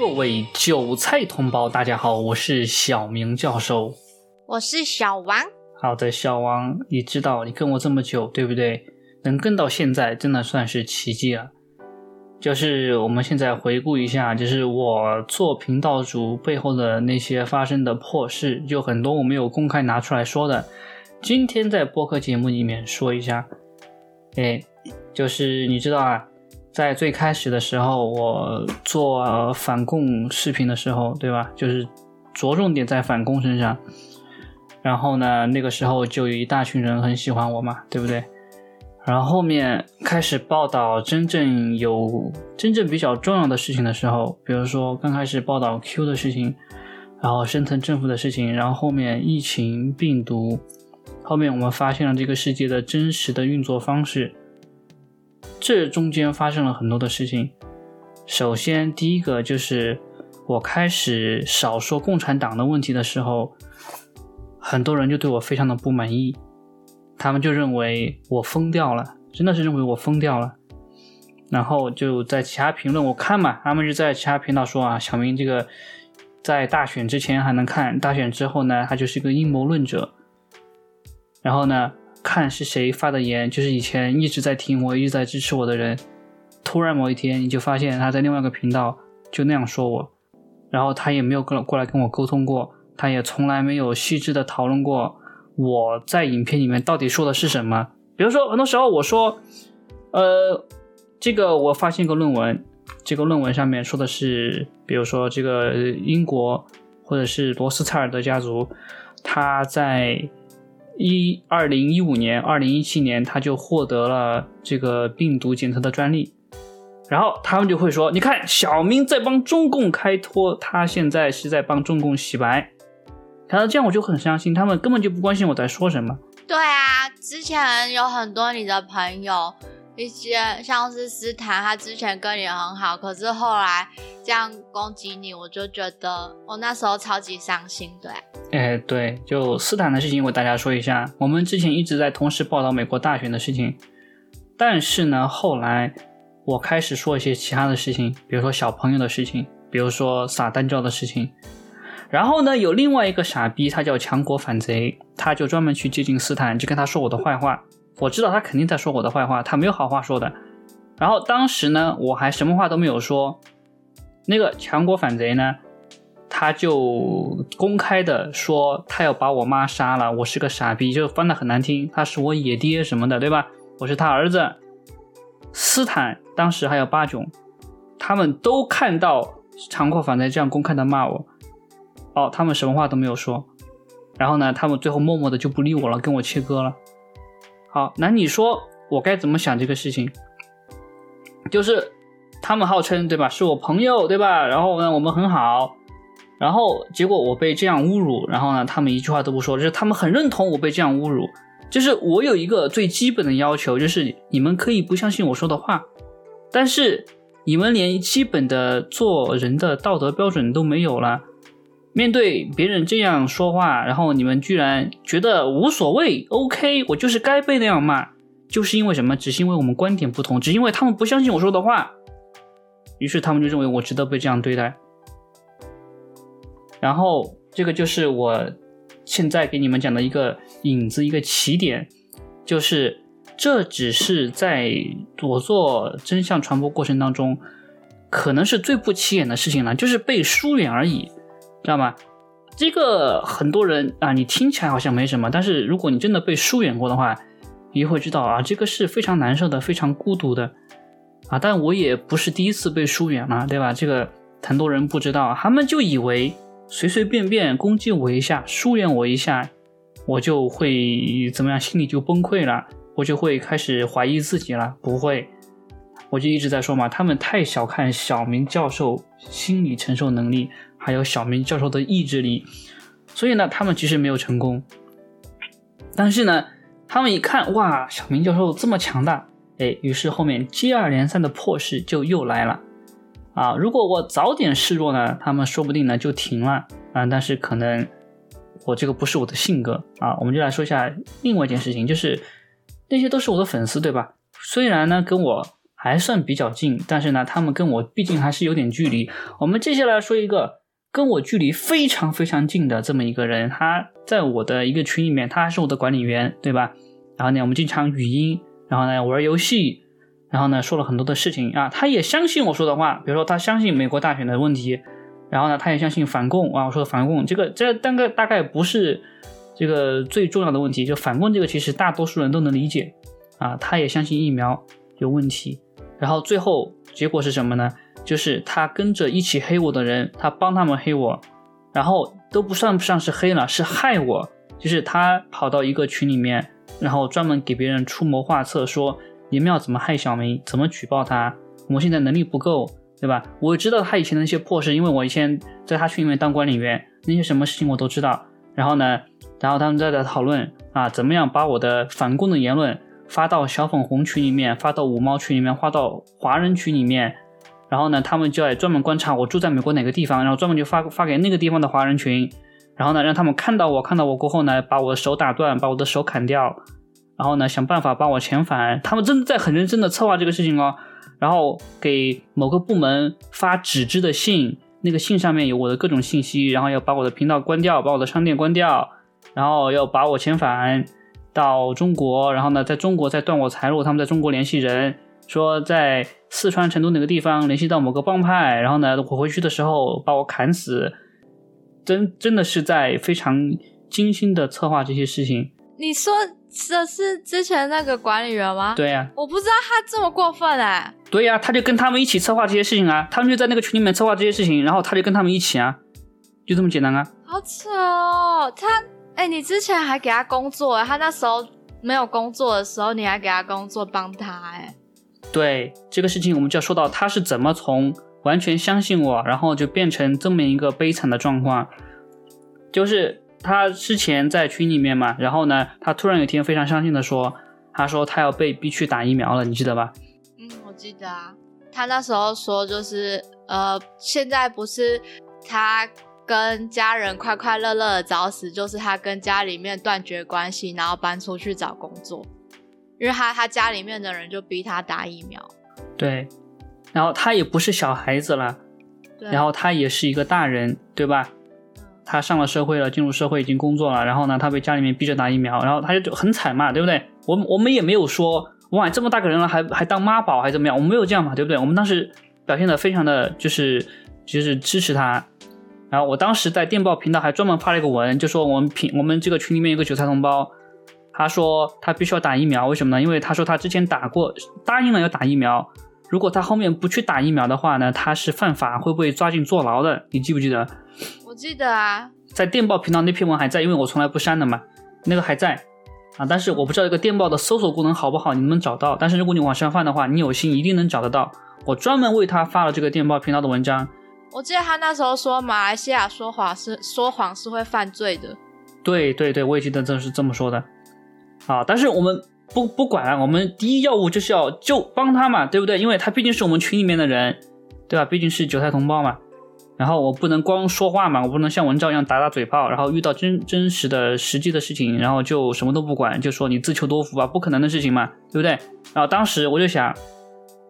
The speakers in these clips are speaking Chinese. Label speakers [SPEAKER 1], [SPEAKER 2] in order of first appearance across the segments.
[SPEAKER 1] 各位韭菜同胞，大家好，我是小明教授。
[SPEAKER 2] 我是小王。
[SPEAKER 1] 好的，小王，你知道你跟我这么久，对不对？能跟到现在，真的算是奇迹了。就是我们现在回顾一下，就是我做频道主背后的那些发生的破事，就很多我没有公开拿出来说的。今天在播客节目里面说一下，哎，就是你知道啊，在最开始的时候，我做反共视频的时候，对吧？就是着重点在反共身上。然后呢，那个时候就有一大群人很喜欢我嘛，对不对？然后后面开始报道真正有真正比较重要的事情的时候，比如说刚开始报道 Q 的事情，然后深层政府的事情，然后后面疫情病毒，后面我们发现了这个世界的真实的运作方式，这中间发生了很多的事情。首先第一个就是我开始少说共产党的问题的时候。很多人就对我非常的不满意，他们就认为我疯掉了，真的是认为我疯掉了。然后就在其他评论我看嘛，他们就在其他频道说啊，小明这个在大选之前还能看，大选之后呢，他就是一个阴谋论者。然后呢，看是谁发的言，就是以前一直在听我、一直在支持我的人，突然某一天你就发现他在另外一个频道就那样说我，然后他也没有跟过来跟我沟通过。他也从来没有细致的讨论过我在影片里面到底说的是什么。比如说，很多时候我说，呃，这个我发现一个论文，这个论文上面说的是，比如说这个英国或者是罗斯柴尔德家族，他在一二零一五年、二零一七年他就获得了这个病毒检测的专利。然后他们就会说，你看小明在帮中共开脱，他现在是在帮中共洗白。看到这样我就很相信，他们根本就不关心我在说什么。
[SPEAKER 2] 对啊，之前有很多你的朋友，一些像是斯坦，他之前跟你很好，可是后来这样攻击你，我就觉得我那时候超级伤心。对，
[SPEAKER 1] 哎，对，就斯坦的事情，我大家说一下。我们之前一直在同时报道美国大选的事情，但是呢，后来我开始说一些其他的事情，比如说小朋友的事情，比如说撒旦教的事情。然后呢，有另外一个傻逼，他叫强国反贼，他就专门去接近斯坦，就跟他说我的坏话。我知道他肯定在说我的坏话，他没有好话说的。然后当时呢，我还什么话都没有说。那个强国反贼呢，他就公开的说他要把我妈杀了，我是个傻逼，就翻的很难听，他是我野爹什么的，对吧？我是他儿子。斯坦当时还有八囧，他们都看到强国反贼这样公开的骂我。哦，他们什么话都没有说，然后呢，他们最后默默的就不理我了，跟我切割了。好，那你说我该怎么想这个事情？就是他们号称对吧，是我朋友对吧？然后呢，我们很好，然后结果我被这样侮辱，然后呢，他们一句话都不说，就是他们很认同我被这样侮辱。就是我有一个最基本的要求，就是你们可以不相信我说的话，但是你们连基本的做人的道德标准都没有了。面对别人这样说话，然后你们居然觉得无所谓，OK，我就是该被那样骂，就是因为什么？只是因为我们观点不同，只因为他们不相信我说的话，于是他们就认为我值得被这样对待。然后这个就是我现在给你们讲的一个影子，一个起点，就是这只是在我做真相传播过程当中，可能是最不起眼的事情了，就是被疏远而已。知道吗？这个很多人啊，你听起来好像没什么，但是如果你真的被疏远过的话，你会知道啊，这个是非常难受的，非常孤独的啊。但我也不是第一次被疏远了，对吧？这个很多人不知道，他们就以为随随便便攻击我一下，疏远我一下，我就会怎么样，心里就崩溃了，我就会开始怀疑自己了。不会，我就一直在说嘛，他们太小看小明教授心理承受能力。还有小明教授的意志力，所以呢，他们其实没有成功。但是呢，他们一看，哇，小明教授这么强大，哎，于是后面接二连三的破事就又来了。啊，如果我早点示弱呢，他们说不定呢就停了。啊，但是可能我这个不是我的性格啊。我们就来说一下另外一件事情，就是那些都是我的粉丝，对吧？虽然呢跟我还算比较近，但是呢，他们跟我毕竟还是有点距离。我们接下来说一个跟我距离非常非常近的这么一个人，他在我的一个群里面，他还是我的管理员，对吧？然后呢，我们经常语音，然后呢玩游戏，然后呢说了很多的事情啊，他也相信我说的话，比如说他相信美国大选的问题，然后呢他也相信反共啊，我说的反共这个这大概大概不是这个最重要的问题，就反共这个其实大多数人都能理解啊，他也相信疫苗有问题。然后最后结果是什么呢？就是他跟着一起黑我的人，他帮他们黑我，然后都不算不上是黑了，是害我。就是他跑到一个群里面，然后专门给别人出谋划策，说你们要怎么害小明，怎么举报他。我现在能力不够，对吧？我知道他以前的那些破事，因为我以前在他群里面当管理员，那些什么事情我都知道。然后呢，然后他们在在讨论啊，怎么样把我的反共的言论。发到小粉红群里面，发到五毛群里面，发到华人群里面，然后呢，他们就来专门观察我住在美国哪个地方，然后专门就发发给那个地方的华人群，然后呢，让他们看到我，看到我过后呢，把我的手打断，把我的手砍掉，然后呢，想办法把我遣返。他们真的在很认真的策划这个事情哦，然后给某个部门发纸质的信，那个信上面有我的各种信息，然后要把我的频道关掉，把我的商店关掉，然后要把我遣返。到中国，然后呢，在中国再断我财路。他们在中国联系人，说在四川成都哪个地方联系到某个帮派，然后呢，我回去的时候把我砍死。真真的是在非常精心的策划这些事情。
[SPEAKER 2] 你说的是之前那个管理员吗？
[SPEAKER 1] 对呀，
[SPEAKER 2] 我不知道他这么过分哎。
[SPEAKER 1] 对呀，他就跟他们一起策划这些事情啊，他们就在那个群里面策划这些事情，然后他就跟他们一起啊，就这么简单啊。
[SPEAKER 2] 好扯哦，他。哎，你之前还给他工作，他那时候没有工作的时候，你还给他工作帮他，哎，
[SPEAKER 1] 对这个事情，我们就要说到他是怎么从完全相信我，然后就变成这么一个悲惨的状况，就是他之前在群里面嘛，然后呢，他突然有一天非常伤心的说，他说他要被逼去打疫苗了，你记得吧？
[SPEAKER 2] 嗯，我记得啊，他那时候说就是呃，现在不是他。跟家人快快乐乐的早死，就是他跟家里面断绝关系，然后搬出去找工作，因为他他家里面的人就逼他打疫苗。
[SPEAKER 1] 对，然后他也不是小孩子了，然后他也是一个大人，对吧？他上了社会了，进入社会已经工作了，然后呢，他被家里面逼着打疫苗，然后他就很惨嘛，对不对？我们我们也没有说哇这么大个人了还还当妈宝还怎么样，我们没有这样嘛，对不对？我们当时表现的非常的就是就是支持他。然后我当时在电报频道还专门发了一个文，就说我们平我们这个群里面有个韭菜同胞，他说他必须要打疫苗，为什么呢？因为他说他之前打过，答应了要打疫苗，如果他后面不去打疫苗的话呢，他是犯法，会不会抓进坐牢的？你记不记得？
[SPEAKER 2] 我记得啊，
[SPEAKER 1] 在电报频道那篇文还在，因为我从来不删的嘛，那个还在啊，但是我不知道这个电报的搜索功能好不好，你能不能找到？但是如果你往上翻的话，你有心一定能找得到。我专门为他发了这个电报频道的文章。
[SPEAKER 2] 我记得他那时候说，马来西亚说谎是说谎是会犯罪的。
[SPEAKER 1] 对对对，我也记得这是这么说的。啊，但是我们不不管，我们第一要务就是要就帮他嘛，对不对？因为他毕竟是我们群里面的人，对吧？毕竟是韭菜同胞嘛。然后我不能光说话嘛，我不能像文章一样打打嘴炮，然后遇到真真实的实际的事情，然后就什么都不管，就说你自求多福吧，不可能的事情嘛，对不对？然后当时我就想，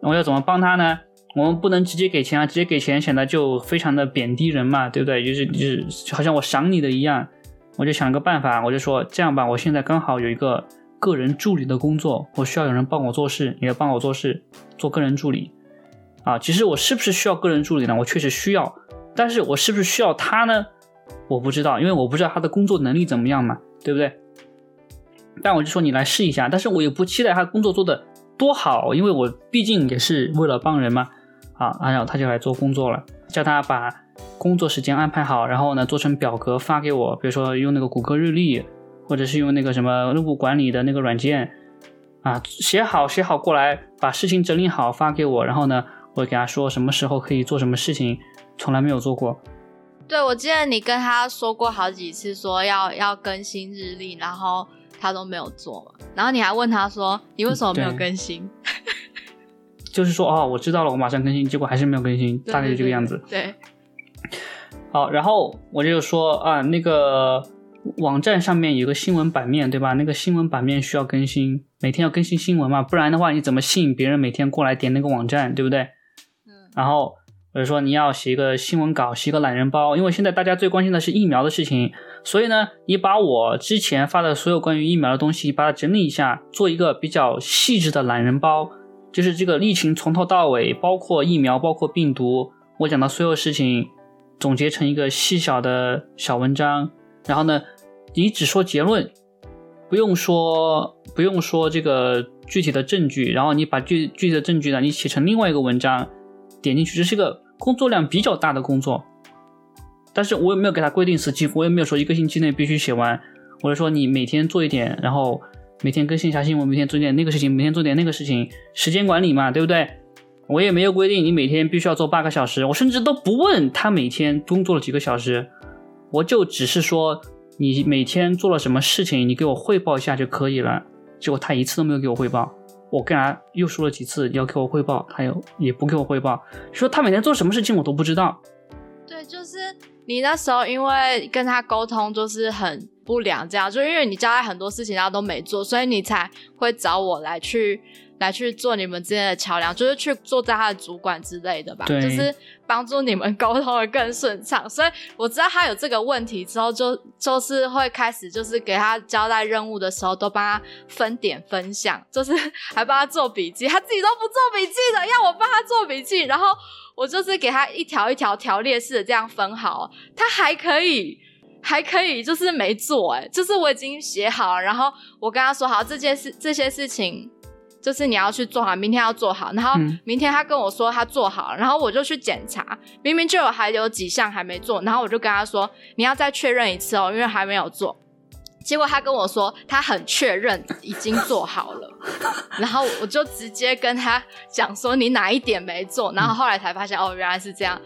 [SPEAKER 1] 我要怎么帮他呢？我们不能直接给钱啊，直接给钱显得就非常的贬低人嘛，对不对？就是就是好像我赏你的一样。我就想了个办法，我就说这样吧，我现在刚好有一个个人助理的工作，我需要有人帮我做事，你要帮我做事，做个人助理啊。其实我是不是需要个人助理呢？我确实需要，但是我是不是需要他呢？我不知道，因为我不知道他的工作能力怎么样嘛，对不对？但我就说你来试一下，但是我也不期待他工作做的多好，因为我毕竟也是为了帮人嘛。啊，然后他就来做工作了，叫他把工作时间安排好，然后呢做成表格发给我，比如说用那个谷歌日历，或者是用那个什么任务管理的那个软件，啊，写好写好过来，把事情整理好发给我，然后呢，我给他说什么时候可以做什么事情，从来没有做过。
[SPEAKER 2] 对，我记得你跟他说过好几次，说要要更新日历，然后他都没有做嘛，然后你还问他说你为什么没有更新？
[SPEAKER 1] 就是说哦，我知道了，我马上更新，结果还是没有更新，大概就这个样子。
[SPEAKER 2] 对，
[SPEAKER 1] 好，然后我就说啊，那个网站上面有个新闻版面，对吧？那个新闻版面需要更新，每天要更新新闻嘛，不然的话你怎么吸引别人每天过来点那个网站，对不对？
[SPEAKER 2] 嗯，
[SPEAKER 1] 然后我就说你要写一个新闻稿，写一个懒人包，因为现在大家最关心的是疫苗的事情，所以呢，你把我之前发的所有关于疫苗的东西，把它整理一下，做一个比较细致的懒人包，就是这个疫情从头到尾，包括疫苗，包括病毒，我讲的所有事情，总结成一个细小的小文章。然后呢，你只说结论，不用说不用说这个具体的证据，然后你把具具体的证据呢，你写成另外一个文章，点进去，这是个工作量比较大的工作。但是我也没有给他规定时期，我也没有说一个星期内必须写完，我是说你每天做一点，然后每天更新一下新闻，每天做点那个事情，每天做点那个事情，时间管理嘛，对不对？我也没有规定你每天必须要做八个小时，我甚至都不问他每天工作了几个小时。我就只是说，你每天做了什么事情，你给我汇报一下就可以了。结果他一次都没有给我汇报，我跟他又说了几次要给我汇报，他又也不给我汇报，说他每天做什么事情我都不知道。
[SPEAKER 2] 对，就是你那时候因为跟他沟通就是很不良，这样就因为你交代很多事情他都没做，所以你才会找我来去。来去做你们之间的桥梁，就是去做在他的主管之类的吧，就是帮助你们沟通的更顺畅。所以我知道他有这个问题之后，就就是会开始就是给他交代任务的时候，都帮他分点分项，就是还帮他做笔记，他自己都不做笔记的，要我帮他做笔记，然后我就是给他一条一条条列式的这样分好，他还可以还可以就是没做，哎，就是我已经写好了，然后我跟他说好这件事这些事情。就是你要去做好，明天要做好，然后明天他跟我说他做好了，然后我就去检查，明明就有还有几项还没做，然后我就跟他说你要再确认一次哦，因为还没有做。结果他跟我说他很确认已经做好了，然后我就直接跟他讲说你哪一点没做，然后后来才发现哦原来是这样，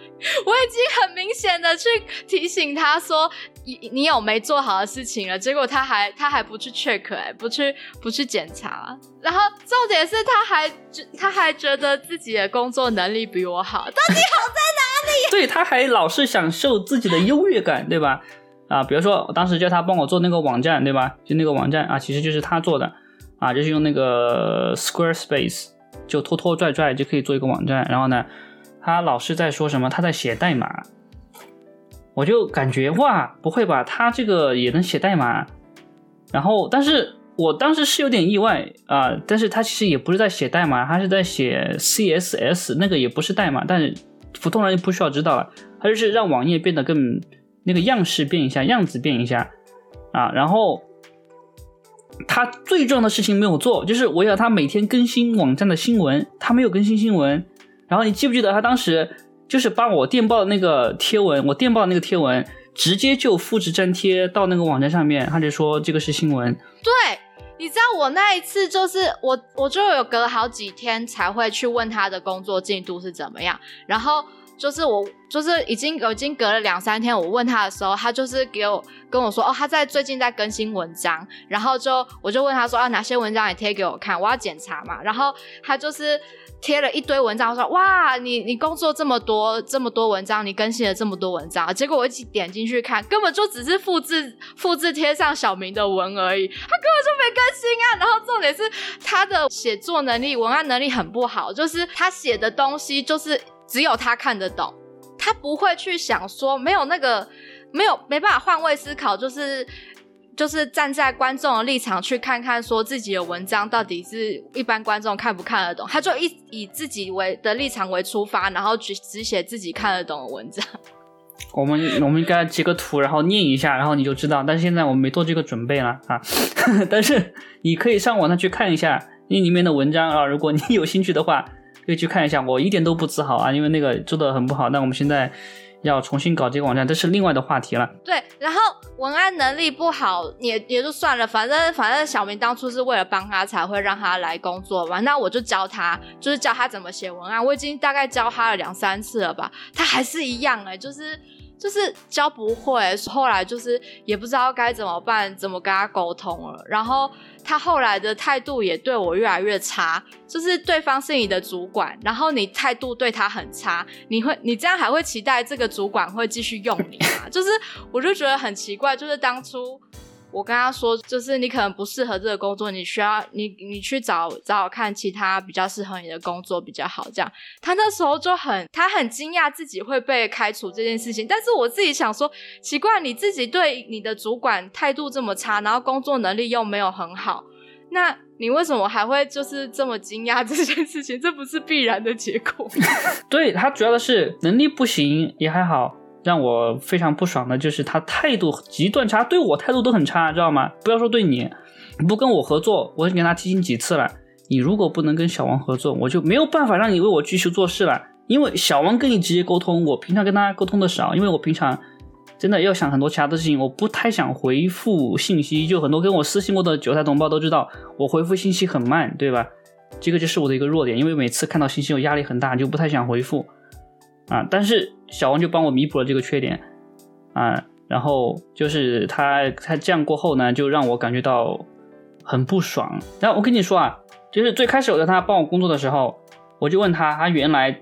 [SPEAKER 2] 我已经很明显的去提醒他说你你有没做好的事情了，结果他还他还不去 check 哎，不去不去检查，然后重点是他还他还觉得自己的工作能力比我好，到底好在哪里？
[SPEAKER 1] 对，他还老是享受自己的优越感，对吧？啊，比如说我当时叫他帮我做那个网站，对吧？就那个网站啊，其实就是他做的啊，就是用那个 Squarespace，就拖拖拽拽就可以做一个网站。然后呢，他老是在说什么他在写代码，我就感觉哇，不会吧，他这个也能写代码？然后，但是我当时是有点意外啊，但是他其实也不是在写代码，他是在写 CSS，那个也不是代码，但是普通人就不需要知道了，他就是让网页变得更。那个样式变一下，样子变一下，啊，然后他最重要的事情没有做，就是我要他每天更新网站的新闻，他没有更新新闻。然后你记不记得他当时就是把我电报的那个贴文，我电报的那个贴文直接就复制粘贴到那个网站上面，他就说这个是新闻。
[SPEAKER 2] 对，你知道我那一次就是我我就有隔好几天才会去问他的工作进度是怎么样，然后。就是我，就是已经已经隔了两三天，我问他的时候，他就是给我跟我说，哦，他在最近在更新文章，然后就我就问他说，啊，哪些文章你贴给我看，我要检查嘛。然后他就是贴了一堆文章，说，哇，你你工作这么多这么多文章，你更新了这么多文章，结果我一起点进去看，根本就只是复制复制贴上小明的文而已，他根本就没更新啊。然后重点是他的写作能力、文案能力很不好，就是他写的东西就是。只有他看得懂，他不会去想说没有那个没有没办法换位思考，就是就是站在观众的立场去看看说自己的文章到底是一般观众看不看得懂，他就以以自己为的立场为出发，然后只只写自己看得懂的文章。
[SPEAKER 1] 我们我们应该截个图，然后念一下，然后你就知道。但是现在我们没做这个准备了啊，但是你可以上网上去看一下那里面的文章啊，如果你有兴趣的话。可以去看一下，我一点都不自豪啊，因为那个做的很不好。那我们现在要重新搞这个网站，这是另外的话题了。
[SPEAKER 2] 对，然后文案能力不好也也就算了，反正反正小明当初是为了帮他才会让他来工作嘛，那我就教他，就是教他怎么写文案。我已经大概教他了两三次了吧，他还是一样哎，就是就是教不会，后来就是也不知道该怎么办，怎么跟他沟通了。然后他后来的态度也对我越来越差，就是对方是你的主管，然后你态度对他很差，你会你这样还会期待这个主管会继续用你吗？就是我就觉得很奇怪，就是当初。我跟他说，就是你可能不适合这个工作，你需要你你去找找看其他比较适合你的工作比较好。这样，他那时候就很他很惊讶自己会被开除这件事情。但是我自己想说，奇怪，你自己对你的主管态度这么差，然后工作能力又没有很好，那你为什么还会就是这么惊讶这件事情？这不是必然的结果。
[SPEAKER 1] 对他主要的是能力不行也还好。让我非常不爽的就是他态度极端差，对我态度都很差，知道吗？不要说对你，不跟我合作，我已经跟他提醒几次了。你如果不能跟小王合作，我就没有办法让你为我继续做事了。因为小王跟你直接沟通，我平常跟他沟通的少，因为我平常真的要想很多其他的事情，我不太想回复信息。就很多跟我私信过的韭菜同胞都知道，我回复信息很慢，对吧？这个就是我的一个弱点，因为每次看到信息我压力很大，就不太想回复。啊！但是小王就帮我弥补了这个缺点，啊，然后就是他他这样过后呢，就让我感觉到很不爽。然后我跟你说啊，就是最开始我在他帮我工作的时候，我就问他，他原来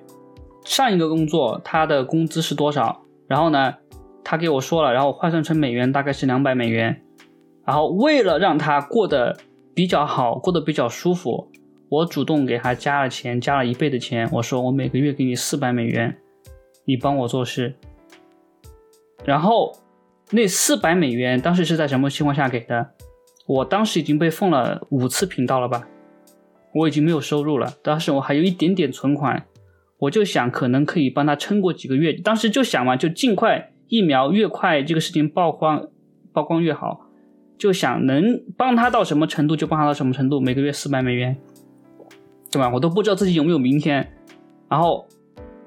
[SPEAKER 1] 上一个工作他的工资是多少？然后呢，他给我说了，然后换算成美元大概是两百美元。然后为了让他过得比较好，过得比较舒服，我主动给他加了钱，加了一倍的钱。我说我每个月给你四百美元。你帮我做事，然后那四百美元当时是在什么情况下给的？我当时已经被封了五次频道了吧？我已经没有收入了，当时我还有一点点存款，我就想可能可以帮他撑过几个月。当时就想嘛，就尽快疫苗越快这个事情曝光曝光越好，就想能帮他到什么程度就帮他到什么程度，每个月四百美元，对吧？我都不知道自己有没有明天，然后。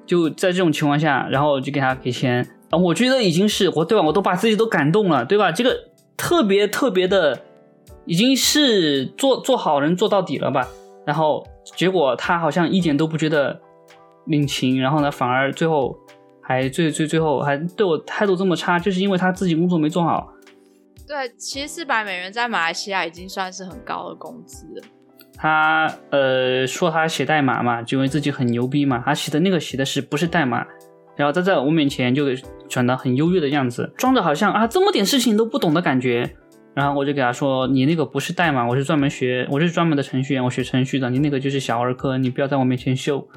[SPEAKER 1] 就在这种情况下，然后就给他给钱啊，我觉得已经是我对吧？我都把自己都感动了，对吧？这个特别特别的，已经是做做好人做到底了吧？然后结果他好像一点都不觉得领情，然后呢，反而最后还最最最后还对我态度这么差，就是因为他自己工作没做好。
[SPEAKER 2] 对，其实四百美元在马来西亚已经算是很高的工资了。
[SPEAKER 1] 他呃说他写代码嘛，就因为自己很牛逼嘛。他写的那个写的是不是代码？然后他在我面前就转的很优越的样子，装着好像啊这么点事情都不懂的感觉。然后我就给他说：“你那个不是代码，我是专门学，我是专门的程序员，我学程序的。你那个就是小儿科，你不要在我面前秀。”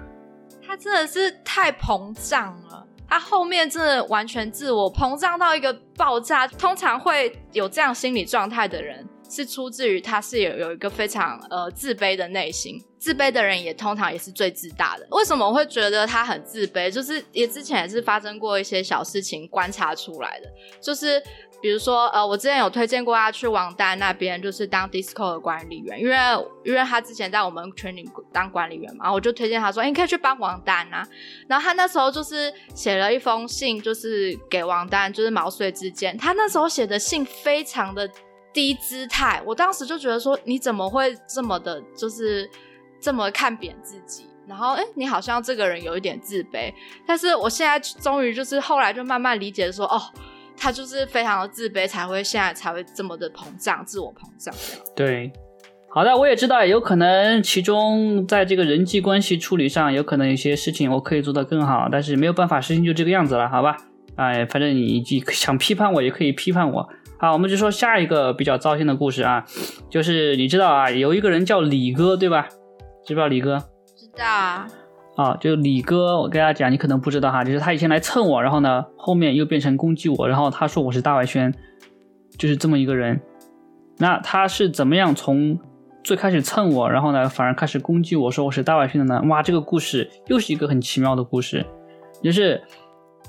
[SPEAKER 2] 他真的是太膨胀了，他后面真的完全自我膨胀到一个爆炸。通常会有这样心理状态的人。是出自于他是有有一个非常呃自卑的内心，自卑的人也通常也是最自大的。为什么我会觉得他很自卑？就是也之前也是发生过一些小事情观察出来的。就是比如说呃，我之前有推荐过他去王丹那边，就是当 Disco 的管理员，因为因为他之前在我们群里当管理员嘛，我就推荐他说，你可以去帮王丹啊。然后他那时候就是写了一封信，就是给王丹，就是毛遂自荐。他那时候写的信非常的。低姿态，我当时就觉得说，你怎么会这么的，就是这么看扁自己？然后，哎，你好像这个人有一点自卑。但是我现在终于就是后来就慢慢理解说，哦，他就是非常的自卑，才会现在才会这么的膨胀，自我膨胀。
[SPEAKER 1] 对，好的，我也知道，有可能其中在这个人际关系处理上，有可能有些事情我可以做得更好，但是没有办法，事情就这个样子了，好吧？哎，反正你想批判我也可以批判我。好，我们就说下一个比较糟心的故事啊，就是你知道啊，有一个人叫李哥，对吧？知不知道李哥？
[SPEAKER 2] 知道啊。
[SPEAKER 1] 啊，就李哥，我跟大家讲，你可能不知道哈，就是他以前来蹭我，然后呢，后面又变成攻击我，然后他说我是大外宣，就是这么一个人。那他是怎么样从最开始蹭我，然后呢，反而开始攻击我说我是大外宣的呢？哇，这个故事又是一个很奇妙的故事，就是。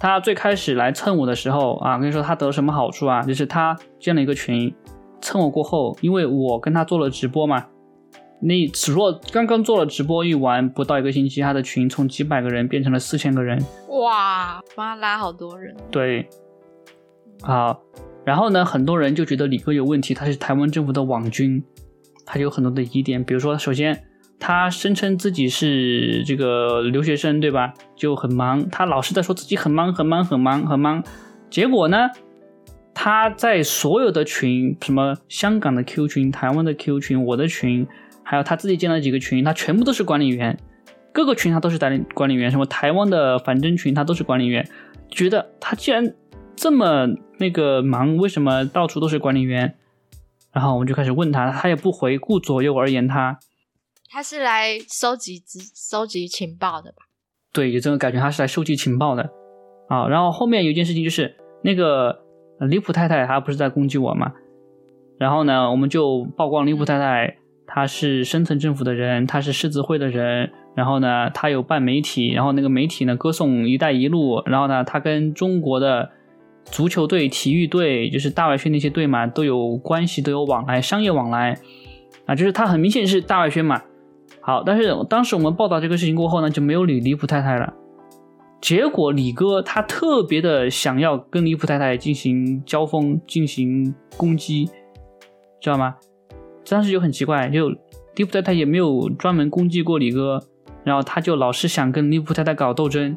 [SPEAKER 1] 他最开始来蹭我的时候啊，我跟你说他得了什么好处啊？就是他建了一个群，蹭我过后，因为我跟他做了直播嘛，那只若刚刚做了直播一完，不到一个星期，他的群从几百个人变成了四千个人。
[SPEAKER 2] 哇，帮他拉好多人。
[SPEAKER 1] 对，好，然后呢，很多人就觉得李哥有问题，他是台湾政府的网军，他有很多的疑点，比如说，首先。他声称自己是这个留学生，对吧？就很忙，他老是在说自己很忙很忙很忙很忙。结果呢，他在所有的群，什么香港的 Q 群、台湾的 Q 群、我的群，还有他自己建了几个群，他全部都是管理员，各个群他都是管理管理员，什么台湾的反正群他都是管理员，觉得他既然这么那个忙，为什么到处都是管理员？然后我们就开始问他，他也不回，顾左右而言他。
[SPEAKER 2] 他是来收集资、收集情报的吧？
[SPEAKER 1] 对，有这种感觉，他是来收集情报的啊。然后后面有一件事情就是，那个李普太太她不是在攻击我嘛？然后呢，我们就曝光李普太太，她是深层政府的人，她是狮子会的人。然后呢，她有办媒体，然后那个媒体呢歌颂“一带一路”。然后呢，她跟中国的足球队、体育队，就是大外宣那些队嘛，都有关系，都有往来，商业往来啊，就是她很明显是大外宣嘛。好，但是当时我们报道这个事情过后呢，就没有理离谱太太了。结果李哥他特别的想要跟离谱太太进行交锋，进行攻击，知道吗？当时就很奇怪，就离谱太太也没有专门攻击过李哥，然后他就老是想跟离谱太太搞斗争。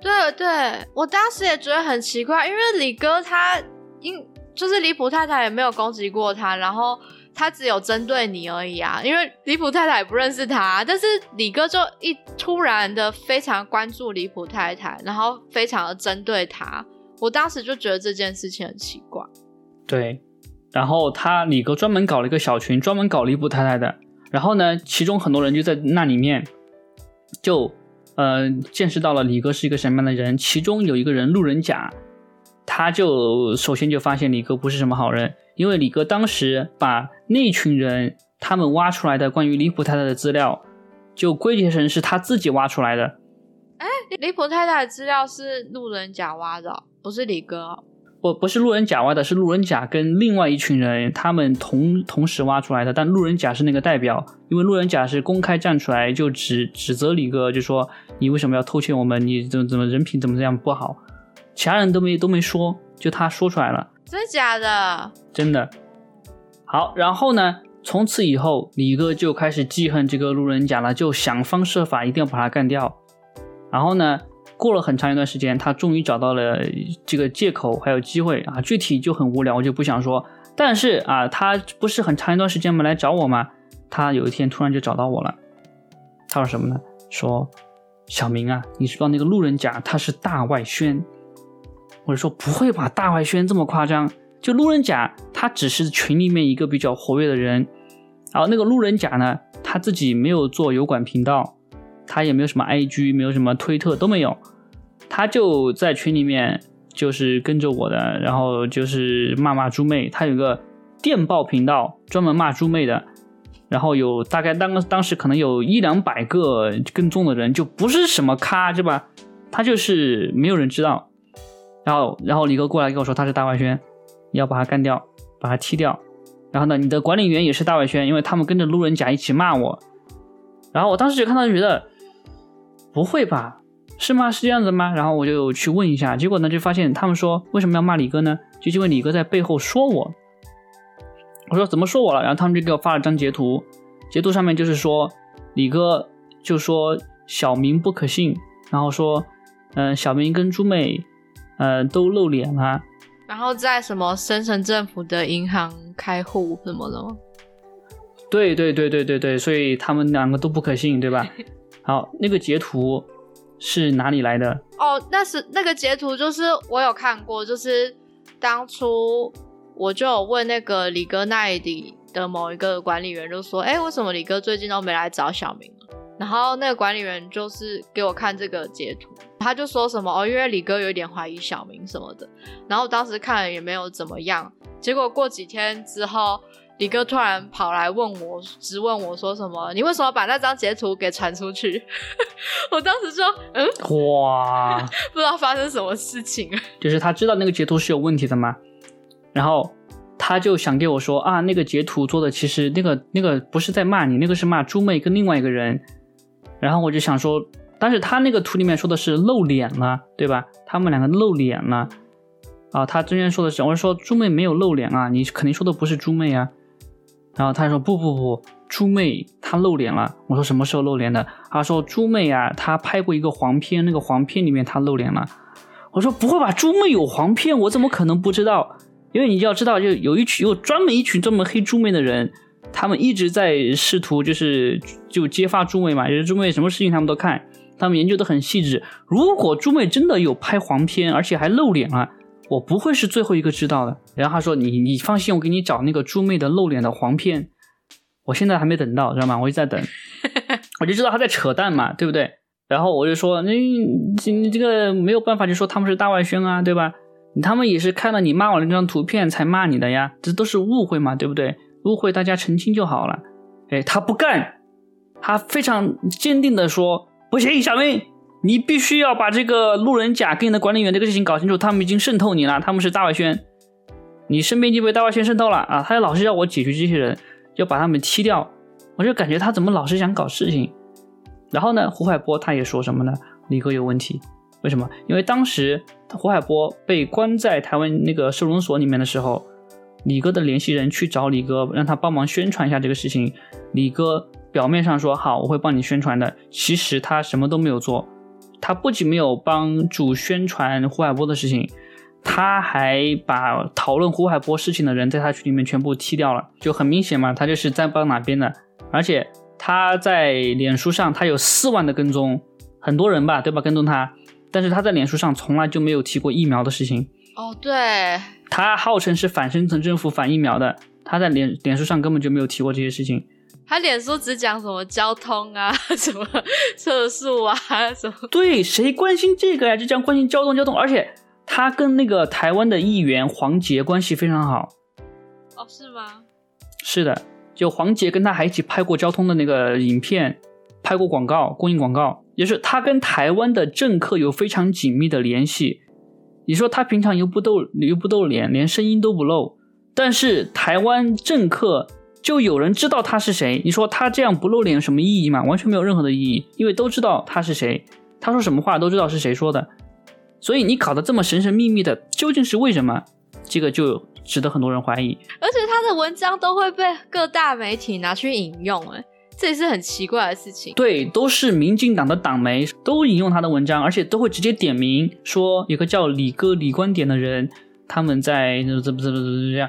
[SPEAKER 2] 对对，我当时也觉得很奇怪，因为李哥他因就是离谱太太也没有攻击过他，然后。他只有针对你而已啊，因为李普太太也不认识他，但是李哥就一突然的非常关注李普太太，然后非常的针对他，我当时就觉得这件事情很奇怪。
[SPEAKER 1] 对，然后他李哥专门搞了一个小群，专门搞离谱太太的，然后呢，其中很多人就在那里面，就呃见识到了李哥是一个什么样的人，其中有一个人路人甲，他就首先就发现李哥不是什么好人。因为李哥当时把那群人他们挖出来的关于李普太太的资料，就归结成是他自己挖出来的。
[SPEAKER 2] 哎，李普太太的资料是路人甲挖的，不是李哥。
[SPEAKER 1] 不，不是路人甲挖的，是路人甲跟另外一群人他们同同时挖出来的。但路人甲是那个代表，因为路人甲是公开站出来就指指责李哥，就说你为什么要偷窃我们？你怎么怎么人品怎么这样不好？其他人都没都没说，就他说出来了。
[SPEAKER 2] 真的假的？
[SPEAKER 1] 真的。好，然后呢？从此以后，李哥就开始记恨这个路人甲了，就想方设法一定要把他干掉。然后呢，过了很长一段时间，他终于找到了这个借口还有机会啊。具体就很无聊，我就不想说。但是啊，他不是很长一段时间没来找我吗？他有一天突然就找到我了。他说什么呢？说小明啊，你知道那个路人甲他是大外宣。或者说不会吧，大外宣这么夸张？就路人甲，他只是群里面一个比较活跃的人。然后那个路人甲呢，他自己没有做油管频道，他也没有什么 IG，没有什么推特都没有，他就在群里面就是跟着我的，然后就是骂骂猪妹。他有个电报频道，专门骂猪妹的，然后有大概当当时可能有一两百个跟踪的人，就不是什么咖，对吧？他就是没有人知道。然后，然后李哥过来跟我说他是大外宣，要把他干掉，把他踢掉。然后呢，你的管理员也是大外宣，因为他们跟着路人甲一起骂我。然后我当时就看到就，觉得不会吧？是吗？是这样子吗？然后我就去问一下，结果呢，就发现他们说为什么要骂李哥呢？就因为李哥在背后说我。我说怎么说我了？然后他们就给我发了张截图，截图上面就是说李哥就说小明不可信，然后说嗯，小明跟朱妹。呃，都露脸了，
[SPEAKER 2] 然后在什么深圳政府的银行开户什么的吗？
[SPEAKER 1] 对对对对对对，所以他们两个都不可信，对吧？好，那个截图是哪里来的？
[SPEAKER 2] 哦，那是那个截图，就是我有看过，就是当初我就有问那个李哥那里的某一个管理员，就说：“哎，为什么李哥最近都没来找小明了？”然后那个管理员就是给我看这个截图。他就说什么哦，因为李哥有点怀疑小明什么的，然后当时看了也没有怎么样。结果过几天之后，李哥突然跑来问我，质问我说什么？你为什么把那张截图给传出去？我当时说，嗯，
[SPEAKER 1] 哇，
[SPEAKER 2] 不知道发生什么事情。
[SPEAKER 1] 就是他知道那个截图是有问题的吗？然后他就想给我说啊，那个截图做的其实那个那个不是在骂你，那个是骂猪妹跟另外一个人。然后我就想说。但是他那个图里面说的是露脸了，对吧？他们两个露脸了啊！他之前说的是，我说猪妹没有露脸啊，你肯定说的不是猪妹啊。然后他说不不不，猪妹她露脸了。我说什么时候露脸的？他说猪妹啊，她拍过一个黄片，那个黄片里面她露脸了。我说不会吧，猪妹有黄片，我怎么可能不知道？因为你要知道，就有一群有专门一群专门黑猪妹的人，他们一直在试图就是就揭发猪妹嘛，就是猪妹什么事情他们都看，他们研究的很细致。如果猪妹真的有拍黄片，而且还露脸了，我不会是最后一个知道的。然后他说你你放心，我给你找那个猪妹的露脸的黄片，我现在还没等到，知道吗？我一直在等，我就知道他在扯淡嘛，对不对？然后我就说，那你这个没有办法，就说他们是大外宣啊，对吧？他们也是看了你骂我的那张图片才骂你的呀，这都是误会嘛，对不对？误会大家澄清就好了。哎，他不干，他非常坚定的说：“不行，小明，你必须要把这个路人甲跟你的管理员这个事情搞清楚，他们已经渗透你了，他们是大外宣，你身边已经被大外宣渗透了啊！”他老是要我解决这些人，要把他们踢掉，我就感觉他怎么老是想搞事情。然后呢，胡海波他也说什么呢？李哥有问题。为什么？因为当时胡海波被关在台湾那个收容所里面的时候，李哥的联系人去找李哥，让他帮忙宣传一下这个事情。李哥表面上说好，我会帮你宣传的，其实他什么都没有做。他不仅没有帮助宣传胡海波的事情，他还把讨论胡海波事情的人在他群里面全部踢掉了，就很明显嘛，他就是在帮哪边的。而且他在脸书上，他有四万的跟踪，很多人吧，对吧？跟踪他。但是他在脸书上从来就没有提过疫苗的事情。
[SPEAKER 2] 哦，对，
[SPEAKER 1] 他号称是反深层政府、反疫苗的，他在脸脸书上根本就没有提过这些事情。
[SPEAKER 2] 他脸书只讲什么交通啊，什么测速啊，什么。
[SPEAKER 1] 对，谁关心这个呀？就讲关心交通，交通。而且他跟那个台湾的议员黄杰关系非常好。
[SPEAKER 2] 哦，是吗？
[SPEAKER 1] 是的，就黄杰跟他还一起拍过交通的那个影片，拍过广告，公益广告。也是他跟台湾的政客有非常紧密的联系。你说他平常又不露又不露脸，连声音都不露，但是台湾政客就有人知道他是谁。你说他这样不露脸有什么意义吗？完全没有任何的意义，因为都知道他是谁，他说什么话都知道是谁说的。所以你搞得这么神神秘秘的，究竟是为什么？这个就值得很多人怀疑。
[SPEAKER 2] 而且他的文章都会被各大媒体拿去引用，哎。这也是很奇怪的事情。
[SPEAKER 1] 对，都是民进党的党媒都引用他的文章，而且都会直接点名说有个叫李哥李观点的人，他们在怎么怎么怎么这样，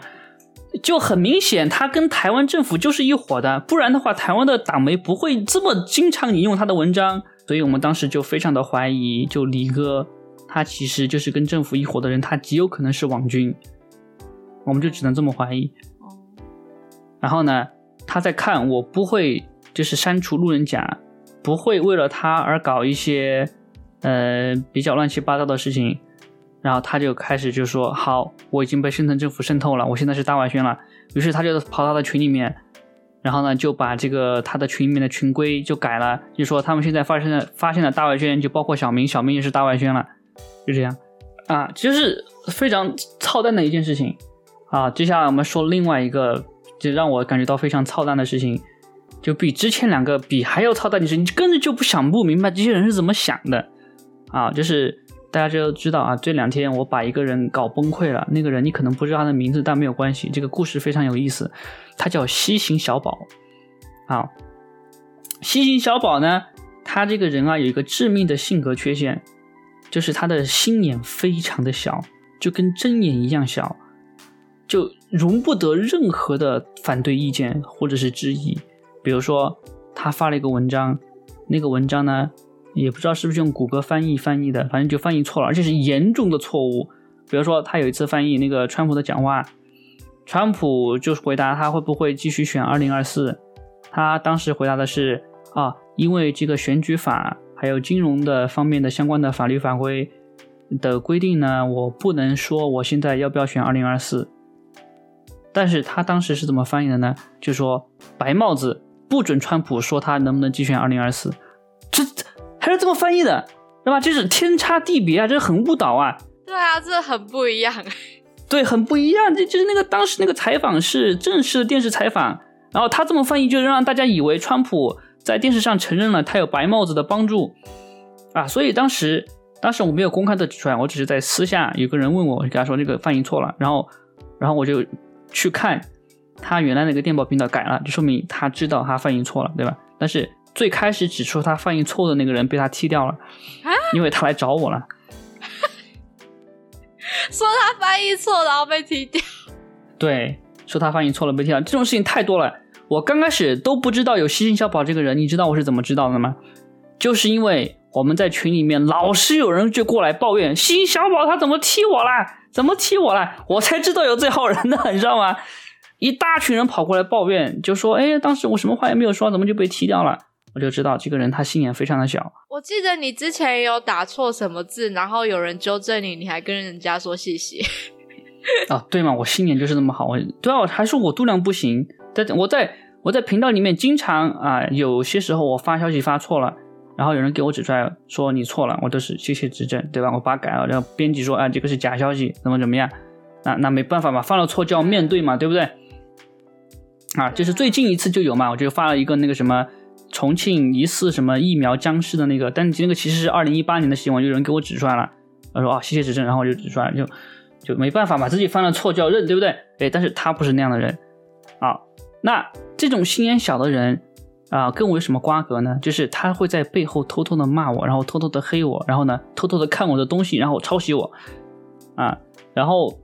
[SPEAKER 1] 就很明显他跟台湾政府就是一伙的，不然的话台湾的党媒不会这么经常引用他的文章。所以我们当时就非常的怀疑，就李哥他其实就是跟政府一伙的人，他极有可能是网军，我们就只能这么怀疑。然后呢，他在看我不会。就是删除路人甲，不会为了他而搞一些呃比较乱七八糟的事情，然后他就开始就说好，我已经被深层政府渗透了，我现在是大外宣了。于是他就跑到他的群里面，然后呢就把这个他的群里面的群规就改了，就说他们现在发生了发现了大外宣，就包括小明，小明也是大外宣了，就这样啊，其实是非常操蛋的一件事情啊。接下来我们说另外一个就让我感觉到非常操蛋的事情。就比之前两个比还要操蛋，你是你根本就不想不明白这些人是怎么想的啊！就是大家就知道啊，这两天我把一个人搞崩溃了。那个人你可能不知道他的名字，但没有关系，这个故事非常有意思。他叫西行小宝啊。西行小宝呢，他这个人啊有一个致命的性格缺陷，就是他的心眼非常的小，就跟针眼一样小，就容不得任何的反对意见或者是质疑。比如说，他发了一个文章，那个文章呢，也不知道是不是用谷歌翻译翻译的，反正就翻译错了，而且是严重的错误。比如说，他有一次翻译那个川普的讲话，川普就是回答他会不会继续选二零二四，他当时回答的是啊，因为这个选举法还有金融的方面的相关的法律法规的规定呢，我不能说我现在要不要选二零二四。但是他当时是怎么翻译的呢？就说白帽子。不准川普说他能不能继续选二零二四，还是这么翻译的，对吧？就是天差地别啊，这很误导啊。
[SPEAKER 2] 对啊，这很不一样。
[SPEAKER 1] 对，很不一样。这就是那个当时那个采访是正式的电视采访，然后他这么翻译，就让大家以为川普在电视上承认了他有白帽子的帮助啊。所以当时，当时我没有公开的指出来，我只是在私下有个人问我，我就跟他说这个翻译错了，然后，然后我就去看。他原来那个电报频道改了，就说明他知道他翻译错了，对吧？但是最开始指出他翻译错的那个人被他踢掉了，因为他来找我了。
[SPEAKER 2] 说他翻译错，然后被踢掉。
[SPEAKER 1] 对，说他翻译错了被踢掉，这种事情太多了。我刚开始都不知道有西星小宝这个人，你知道我是怎么知道的吗？就是因为我们在群里面老是有人就过来抱怨西星小宝他怎么踢我啦，怎么踢我啦，我才知道有这号人的，你知道吗？一大群人跑过来抱怨，就说：“哎，当时我什么话也没有说，怎么就被踢掉了？”我就知道这个人他心眼非常的小。
[SPEAKER 2] 我记得你之前有打错什么字，然后有人纠正你，你还跟人家说谢谢。
[SPEAKER 1] 啊，对嘛，我心眼就是那么好。我对啊，还说我度量不行。在我在我在频道里面经常啊，有些时候我发消息发错了，然后有人给我指出来说你错了，我都是谢谢指正，对吧？我把它改了，然后编辑说啊这个是假消息，怎么怎么样？那那没办法嘛，犯了错就要面对嘛，对不对？啊，就是最近一次就有嘛，我就发了一个那个什么重庆疑似什么疫苗僵尸的那个，但那个其实是二零一八年的新闻，有人给我指出来了，他说啊谢谢指正，然后我就指出来就就没办法嘛，自己犯了错就要认，对不对？哎，但是他不是那样的人啊，那这种心眼小的人啊，跟我有什么瓜葛呢？就是他会在背后偷偷的骂我，然后偷偷的黑我，然后呢偷偷的看我的东西，然后抄袭我啊，然后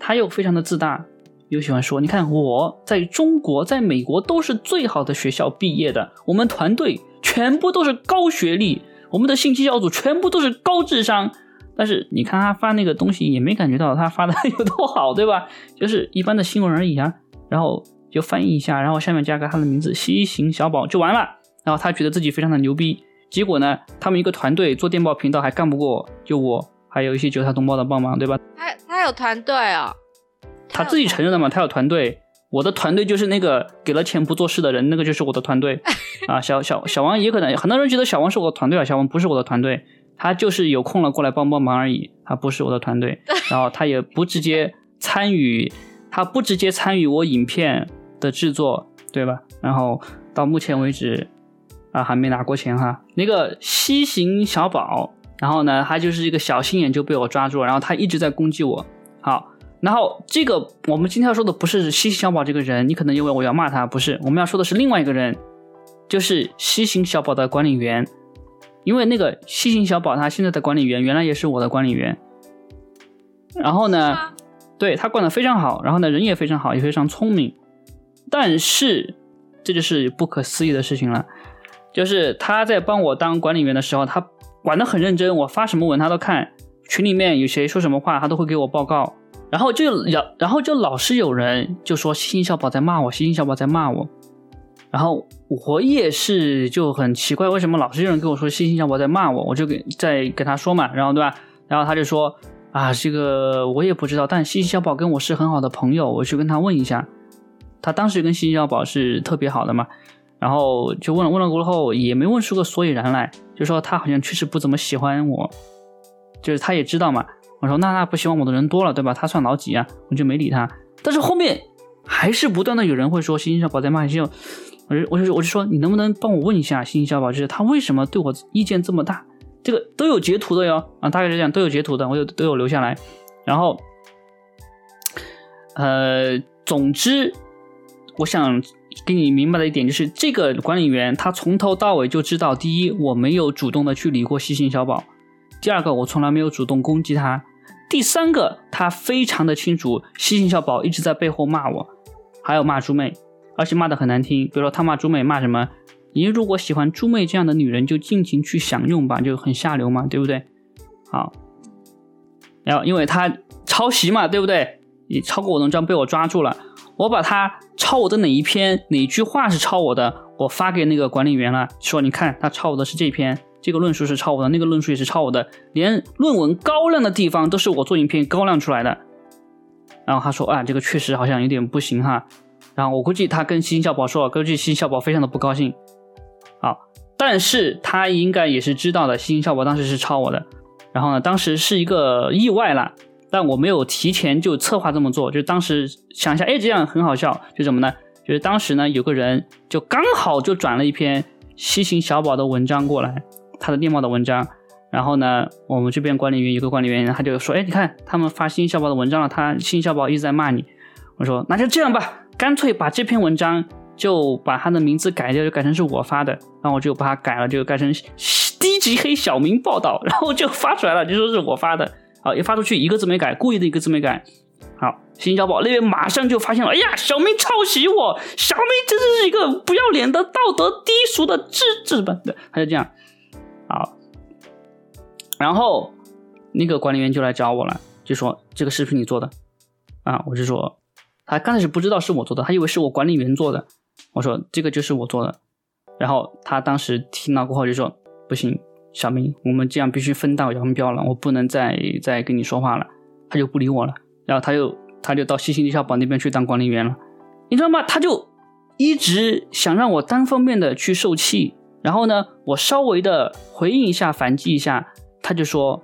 [SPEAKER 1] 他又非常的自大。又喜欢说，你看我在中国，在美国都是最好的学校毕业的，我们团队全部都是高学历，我们的信息小组全部都是高智商。但是你看他发那个东西，也没感觉到他发的 有多好，对吧？就是一般的新闻而已啊。然后就翻译一下，然后下面加个他的名字西行小宝就完了。然后他觉得自己非常的牛逼，结果呢，他们一个团队做电报频道还干不过就我，还有一些韭菜同胞的帮忙，对吧？
[SPEAKER 2] 他他有团队哦。
[SPEAKER 1] 他自己承认了嘛，他有团队，我的团队就是那个给了钱不做事的人，那个就是我的团队 啊。小小小王也可能很多人觉得小王是我的团队啊，小王不是我的团队，他就是有空了过来帮帮忙而已，他不是我的团队。然后他也不直接参与，他不直接参与我影片的制作，对吧？然后到目前为止啊，还没拿过钱哈。那个西行小宝，然后呢，他就是一个小心眼就被我抓住了，然后他一直在攻击我，好。然后这个我们今天要说的不是西行小宝这个人，你可能以为我要骂他，不是，我们要说的是另外一个人，就是西行小宝的管理员，因为那个西行小宝他现在的管理员原来也是我的管理员，然后呢，对他管的非常好，然后呢人也非常好，也非常聪明，但是这就是不可思议的事情了，就是他在帮我当管理员的时候，他管的很认真，我发什么文他都看，群里面有谁说什么话他都会给我报告。然后就然然后就老是有人就说星星小宝在骂我，星星小宝在骂我，然后我也是就很奇怪，为什么老是有人跟我说星星小宝在骂我？我就给在跟他说嘛，然后对吧？然后他就说啊，这个我也不知道，但星星小宝跟我是很好的朋友，我去跟他问一下。他当时跟星星小宝是特别好的嘛，然后就问了问了过后，也没问出个所以然来，就说他好像确实不怎么喜欢我，就是他也知道嘛。我说那那不希望我的人多了，对吧？他算老几啊？我就没理他。但是后面还是不断的有人会说星星小宝在骂星星，我就我就我就说你能不能帮我问一下星星小宝，就是他为什么对我意见这么大？这个都有截图的哟啊，大概是这样，都有截图的，我有都有留下来。然后，呃，总之，我想给你明白的一点就是，这个管理员他从头到尾就知道，第一，我没有主动的去理过星星小宝。第二个，我从来没有主动攻击他。第三个，他非常的清楚，西行小宝一直在背后骂我，还有骂猪妹，而且骂的很难听。比如说他骂猪妹骂什么？你如果喜欢猪妹这样的女人，就尽情去享用吧，就很下流嘛，对不对？好，然后因为他抄袭嘛，对不对？你抄过我文章被我抓住了，我把他抄我的哪一篇哪句话是抄我的，我发给那个管理员了，说你看他抄我的是这篇。这个论述是抄我的，那个论述也是抄我的，连论文高亮的地方都是我做影片高亮出来的。然后他说啊，这个确实好像有点不行哈。然后我估计他跟新小宝说，估计新小宝非常的不高兴。好，但是他应该也是知道的，新小宝当时是抄我的。然后呢，当时是一个意外了，但我没有提前就策划这么做，就当时想一下，哎，这样很好笑，就什么呢？就是当时呢，有个人就刚好就转了一篇西行小宝的文章过来。他的电报的文章，然后呢，我们这边管理员有个管理员，他就说：“哎，你看他们发新小报的文章了，他新小报一直在骂你。”我说：“那就这样吧，干脆把这篇文章就把他的名字改掉，就改成是我发的。然后我就把它改了，就改成低级黑小明报道，然后就发出来了，就说是我发的。好，一发出去一个字没改，故意的一个字没改。好，新小报那边马上就发现了，哎呀，小明抄袭我，小明真是一个不要脸的、道德低俗的智智本的，他就这样。好，然后那个管理员就来找我了，就说这个视频你做的啊，我就说他刚开始不知道是我做的，他以为是我管理员做的，我说这个就是我做的。然后他当时听到过后就说不行，小明，我们这样必须分道扬镳了，我不能再再跟你说话了，他就不理我了。然后他又他就到西星李小宝那边去当管理员了，你知道吗？他就一直想让我单方面的去受气，然后呢，我稍微的回应一下，反击一下，他就说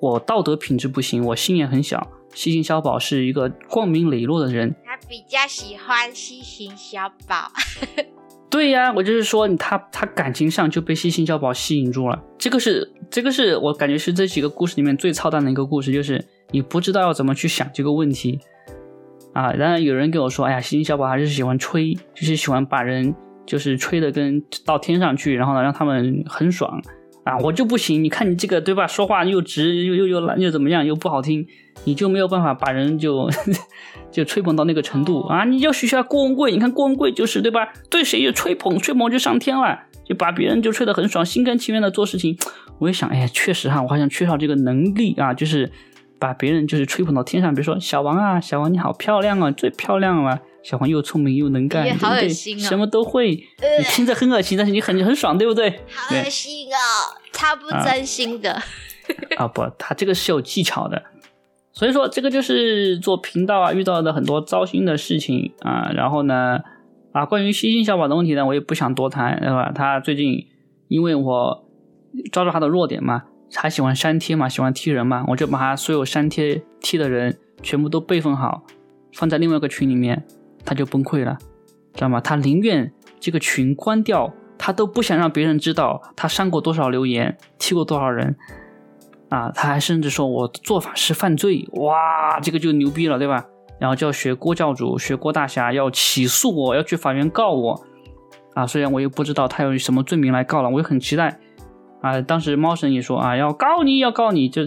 [SPEAKER 1] 我道德品质不行，我心眼很小。西星小宝是一个光明磊落的人，
[SPEAKER 2] 他比较喜欢西星小宝。
[SPEAKER 1] 对呀，我就是说他他感情上就被西星小宝吸引住了。这个是这个是我感觉是这几个故事里面最操蛋的一个故事，就是。你不知道要怎么去想这个问题啊！当然后有人跟我说：“哎呀，星星小宝还是喜欢吹，就是喜欢把人就是吹的跟到天上去，然后呢让他们很爽啊！”我就不行，你看你这个对吧？说话又直又又又懒又怎么样又不好听，你就没有办法把人就 就吹捧到那个程度啊！你要学学郭文贵，你看郭文贵就是对吧？对谁就吹捧，吹捧就上天了，就把别人就吹得很爽，心甘情愿的做事情。我也想，哎呀，确实哈，我好像缺少这个能力啊，就是。把别人就是吹捧到天上，比如说小王啊，小王你好漂亮啊，最漂亮了。小黄又聪明又能干，对不对？什么都会，你听着很恶心，但是你很很爽，对不对？
[SPEAKER 2] 好恶心哦，他不真心的。
[SPEAKER 1] 啊不，他这个是有技巧的。所以说这个就是做频道啊遇到的很多糟心的事情啊。然后呢啊，关于西星小宝的问题呢，我也不想多谈，对吧？他最近因为我抓住他的弱点嘛。他喜欢删贴嘛，喜欢踢人嘛，我就把他所有删贴踢的人全部都备份好，放在另外一个群里面，他就崩溃了，知道吗？他宁愿这个群关掉，他都不想让别人知道他删过多少留言，踢过多少人，啊，他还甚至说我做法是犯罪，哇，这个就牛逼了，对吧？然后就要学郭教主，学郭大侠，要起诉我，要去法院告我，啊，虽然我也不知道他有什么罪名来告了，我也很期待。啊，当时猫神也说啊，要告你，要告你，就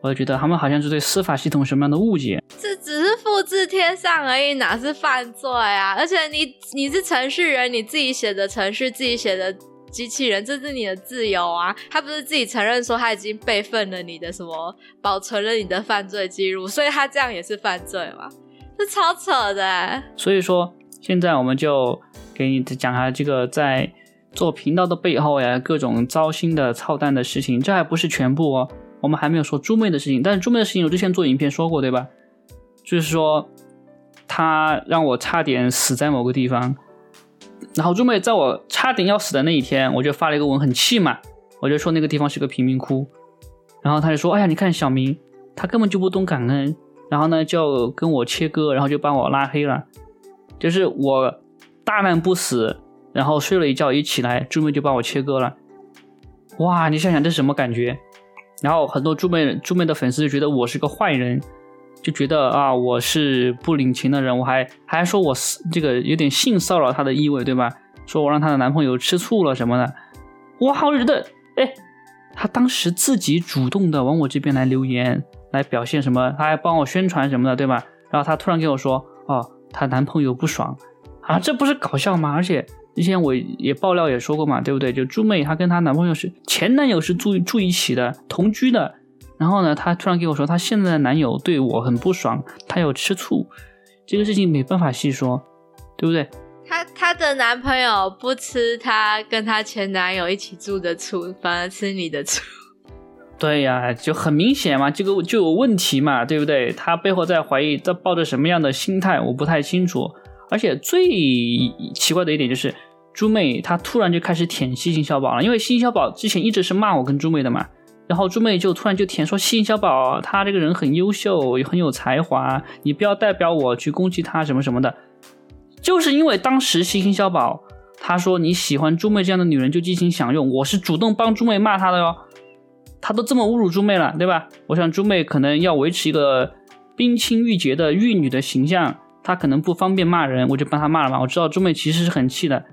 [SPEAKER 1] 我就觉得他们好像是对司法系统什么样的误解。
[SPEAKER 2] 这只是复制贴上而已，哪是犯罪啊？而且你你是程序员，你自己写的程序，自己写的机器人，这是你的自由啊。他不是自己承认说他已经备份了你的什么，保存了你的犯罪记录，所以他这样也是犯罪吗？这超扯的。
[SPEAKER 1] 所以说，现在我们就给你讲下这个在。做频道的背后呀，各种糟心的、操蛋的事情，这还不是全部哦。我们还没有说猪妹的事情，但是猪妹的事情我之前做影片说过，对吧？就是说，她让我差点死在某个地方，然后猪妹在我差点要死的那一天，我就发了一个文，很气嘛，我就说那个地方是个贫民窟，然后他就说：“哎呀，你看小明，他根本就不懂感恩，然后呢就跟我切割，然后就把我拉黑了，就是我大难不死。”然后睡了一觉，一起来，猪妹就把我切割了。哇，你想想这是什么感觉？然后很多猪妹猪妹的粉丝就觉得我是个坏人，就觉得啊我是不领情的人，我还还说我这个有点性骚扰她的意味，对吧？说我让她的男朋友吃醋了什么的。哇，我觉得哎，她当时自己主动的往我这边来留言，来表现什么，她还帮我宣传什么的，对吧？然后她突然跟我说，哦，她男朋友不爽啊，这不是搞笑吗？而且。之前我也爆料也说过嘛，对不对？就朱妹她跟她男朋友是前男友是住住一起的同居的，然后呢，她突然跟我说她现在的男友对我很不爽，她有吃醋，这个事情没办法细说，对不对？
[SPEAKER 2] 她她的男朋友不吃她跟她前男友一起住的醋，反而吃你的醋。
[SPEAKER 1] 对呀，就很明显嘛，这个就有问题嘛，对不对？她背后在怀疑，在抱着什么样的心态，我不太清楚。而且最奇怪的一点就是。猪妹她突然就开始舔西星小宝了，因为西星小宝之前一直是骂我跟猪妹的嘛，然后猪妹就突然就舔说西星小宝他这个人很优秀，也很有才华，你不要代表我去攻击他什么什么的。就是因为当时西星小宝他说你喜欢猪妹这样的女人就尽情享用，我是主动帮猪妹骂他的哟，他都这么侮辱猪妹了，对吧？我想猪妹可能要维持一个冰清玉洁的玉女的形象，他可能不方便骂人，我就帮他骂了嘛。我知道猪妹其实是很气的。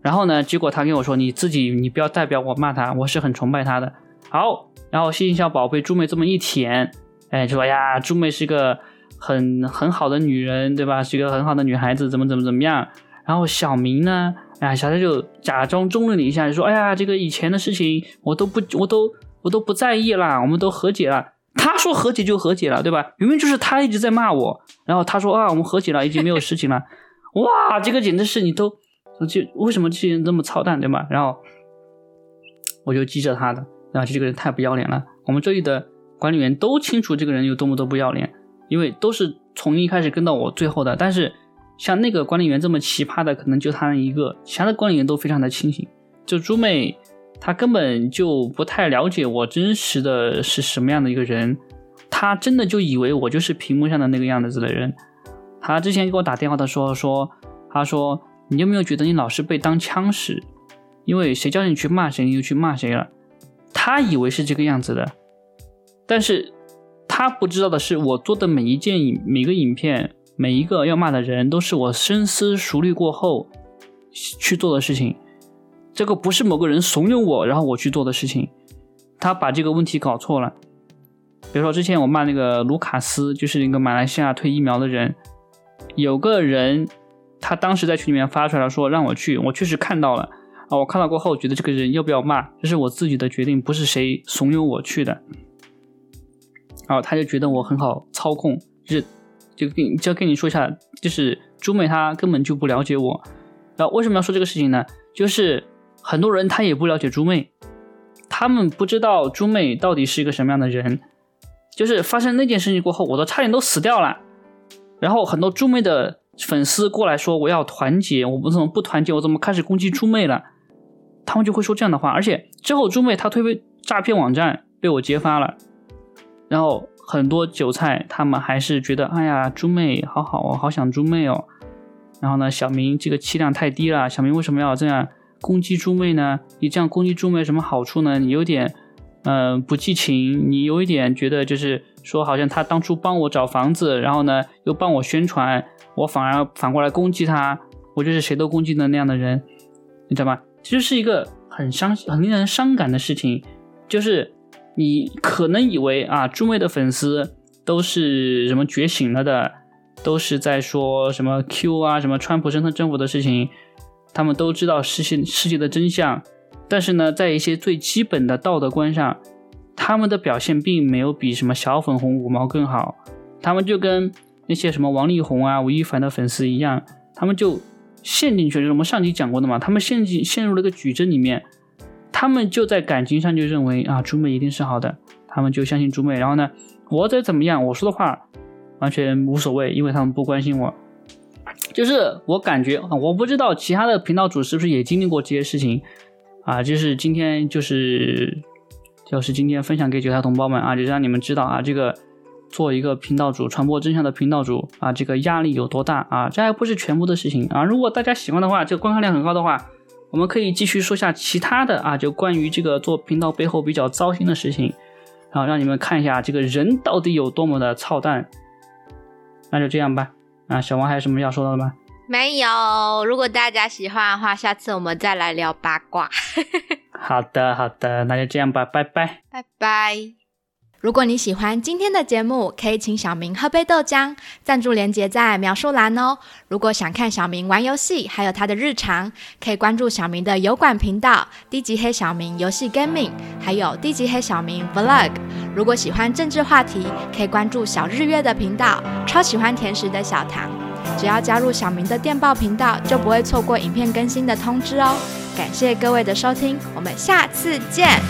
[SPEAKER 1] 然后呢？结果他跟我说：“你自己，你不要代表我骂他，我是很崇拜他的。”好，然后心小宝被猪妹这么一舔，哎，就说呀，猪妹是个很很好的女人，对吧？是一个很好的女孩子，怎么怎么怎么样？然后小明呢，哎，小他就假装中了你一下，就说，哎呀，这个以前的事情我都不，我都我都不在意啦，我们都和解了。他说和解就和解了，对吧？明明就是他一直在骂我，然后他说啊，我们和解了，已经没有事情了。哇，这个简直是你都就为什么这些人这么操蛋，对吧？然后我就记着他的，然后就这个人太不要脸了。我们这里的管理员都清楚这个人有多么多不要脸，因为都是从一开始跟到我最后的。但是像那个管理员这么奇葩的，可能就他一个，其他的管理员都非常的清醒。就朱妹。他根本就不太了解我真实的是什么样的一个人，他真的就以为我就是屏幕上的那个样子的人。他之前给我打电话的时候说，他说你有没有觉得你老是被当枪使？因为谁叫你去骂谁，你就去骂谁了。他以为是这个样子的，但是他不知道的是，我做的每一件影、每个影片、每一个要骂的人，都是我深思熟虑过后去做的事情。这个不是某个人怂恿我，然后我去做的事情。他把这个问题搞错了。比如说，之前我骂那个卢卡斯，就是那个马来西亚推疫苗的人。有个人，他当时在群里面发出来说让我去，我确实看到了啊。我看到过后，觉得这个人要不要骂，这是我自己的决定，不是谁怂恿我去的。然后他就觉得我很好操控，就是就跟就跟你说一下，就是朱美她根本就不了解我。然后为什么要说这个事情呢？就是。很多人他也不了解猪妹，他们不知道猪妹到底是一个什么样的人。就是发生那件事情过后，我都差点都死掉了。然后很多猪妹的粉丝过来说：“我要团结，我们怎么不团结？我怎么开始攻击猪妹了？”他们就会说这样的话。而且之后猪妹她推诈骗网站被我揭发了，然后很多韭菜他们还是觉得：“哎呀，猪妹好好哦，好想猪妹哦。”然后呢，小明这个气量太低了，小明为什么要这样？攻击猪妹呢？你这样攻击猪妹有什么好处呢？你有点，嗯，不记情。你有一点觉得就是说，好像他当初帮我找房子，然后呢又帮我宣传，我反而反过来攻击他，我就是谁都攻击的那样的人，你知道吗？其实是一个很伤、很令人伤感的事情。就是你可能以为啊，猪妹的粉丝都是什么觉醒了的，都是在说什么 Q 啊，什么川普政策政府的事情。他们都知道世界世界的真相，但是呢，在一些最基本的道德观上，他们的表现并没有比什么小粉红五毛更好。他们就跟那些什么王力宏啊、吴亦凡的粉丝一样，他们就陷进去了。就是我们上集讲过的嘛，他们陷进陷入了一个矩阵里面，他们就在感情上就认为啊，朱妹一定是好的，他们就相信朱妹。然后呢，我再怎么样，我说的话完全无所谓，因为他们不关心我。就是我感觉，我不知道其他的频道主是不是也经历过这些事情啊？就是今天，就是就是今天分享给韭菜同胞们啊，就让你们知道啊，这个做一个频道主、传播真相的频道主啊，这个压力有多大啊？这还不是全部的事情啊！如果大家喜欢的话，这个观看量很高的话，我们可以继续说下其他的啊，就关于这个做频道背后比较糟心的事情，然后让你们看一下这个人到底有多么的操蛋。那就这样吧。啊，小王还有什么要说的吗？
[SPEAKER 2] 没有。如果大家喜欢的话，下次我们再来聊八卦。
[SPEAKER 1] 好的，好的，那就这样吧，拜拜，
[SPEAKER 2] 拜拜。如果你喜欢今天的节目，可以请小明喝杯豆浆，赞助连接在描述栏哦。如果想看小明玩游戏，还有他的日常，可以关注小明的油管频道“低级黑小明游戏 Gaming”，还有“低级黑小明 Vlog”。如果喜欢政治话题，可以关注小日月的频道“超喜欢甜食的小唐”。只要加入小明的电报频道，就不会错过影片更新的通知哦。感谢各位的收听，我们下次见。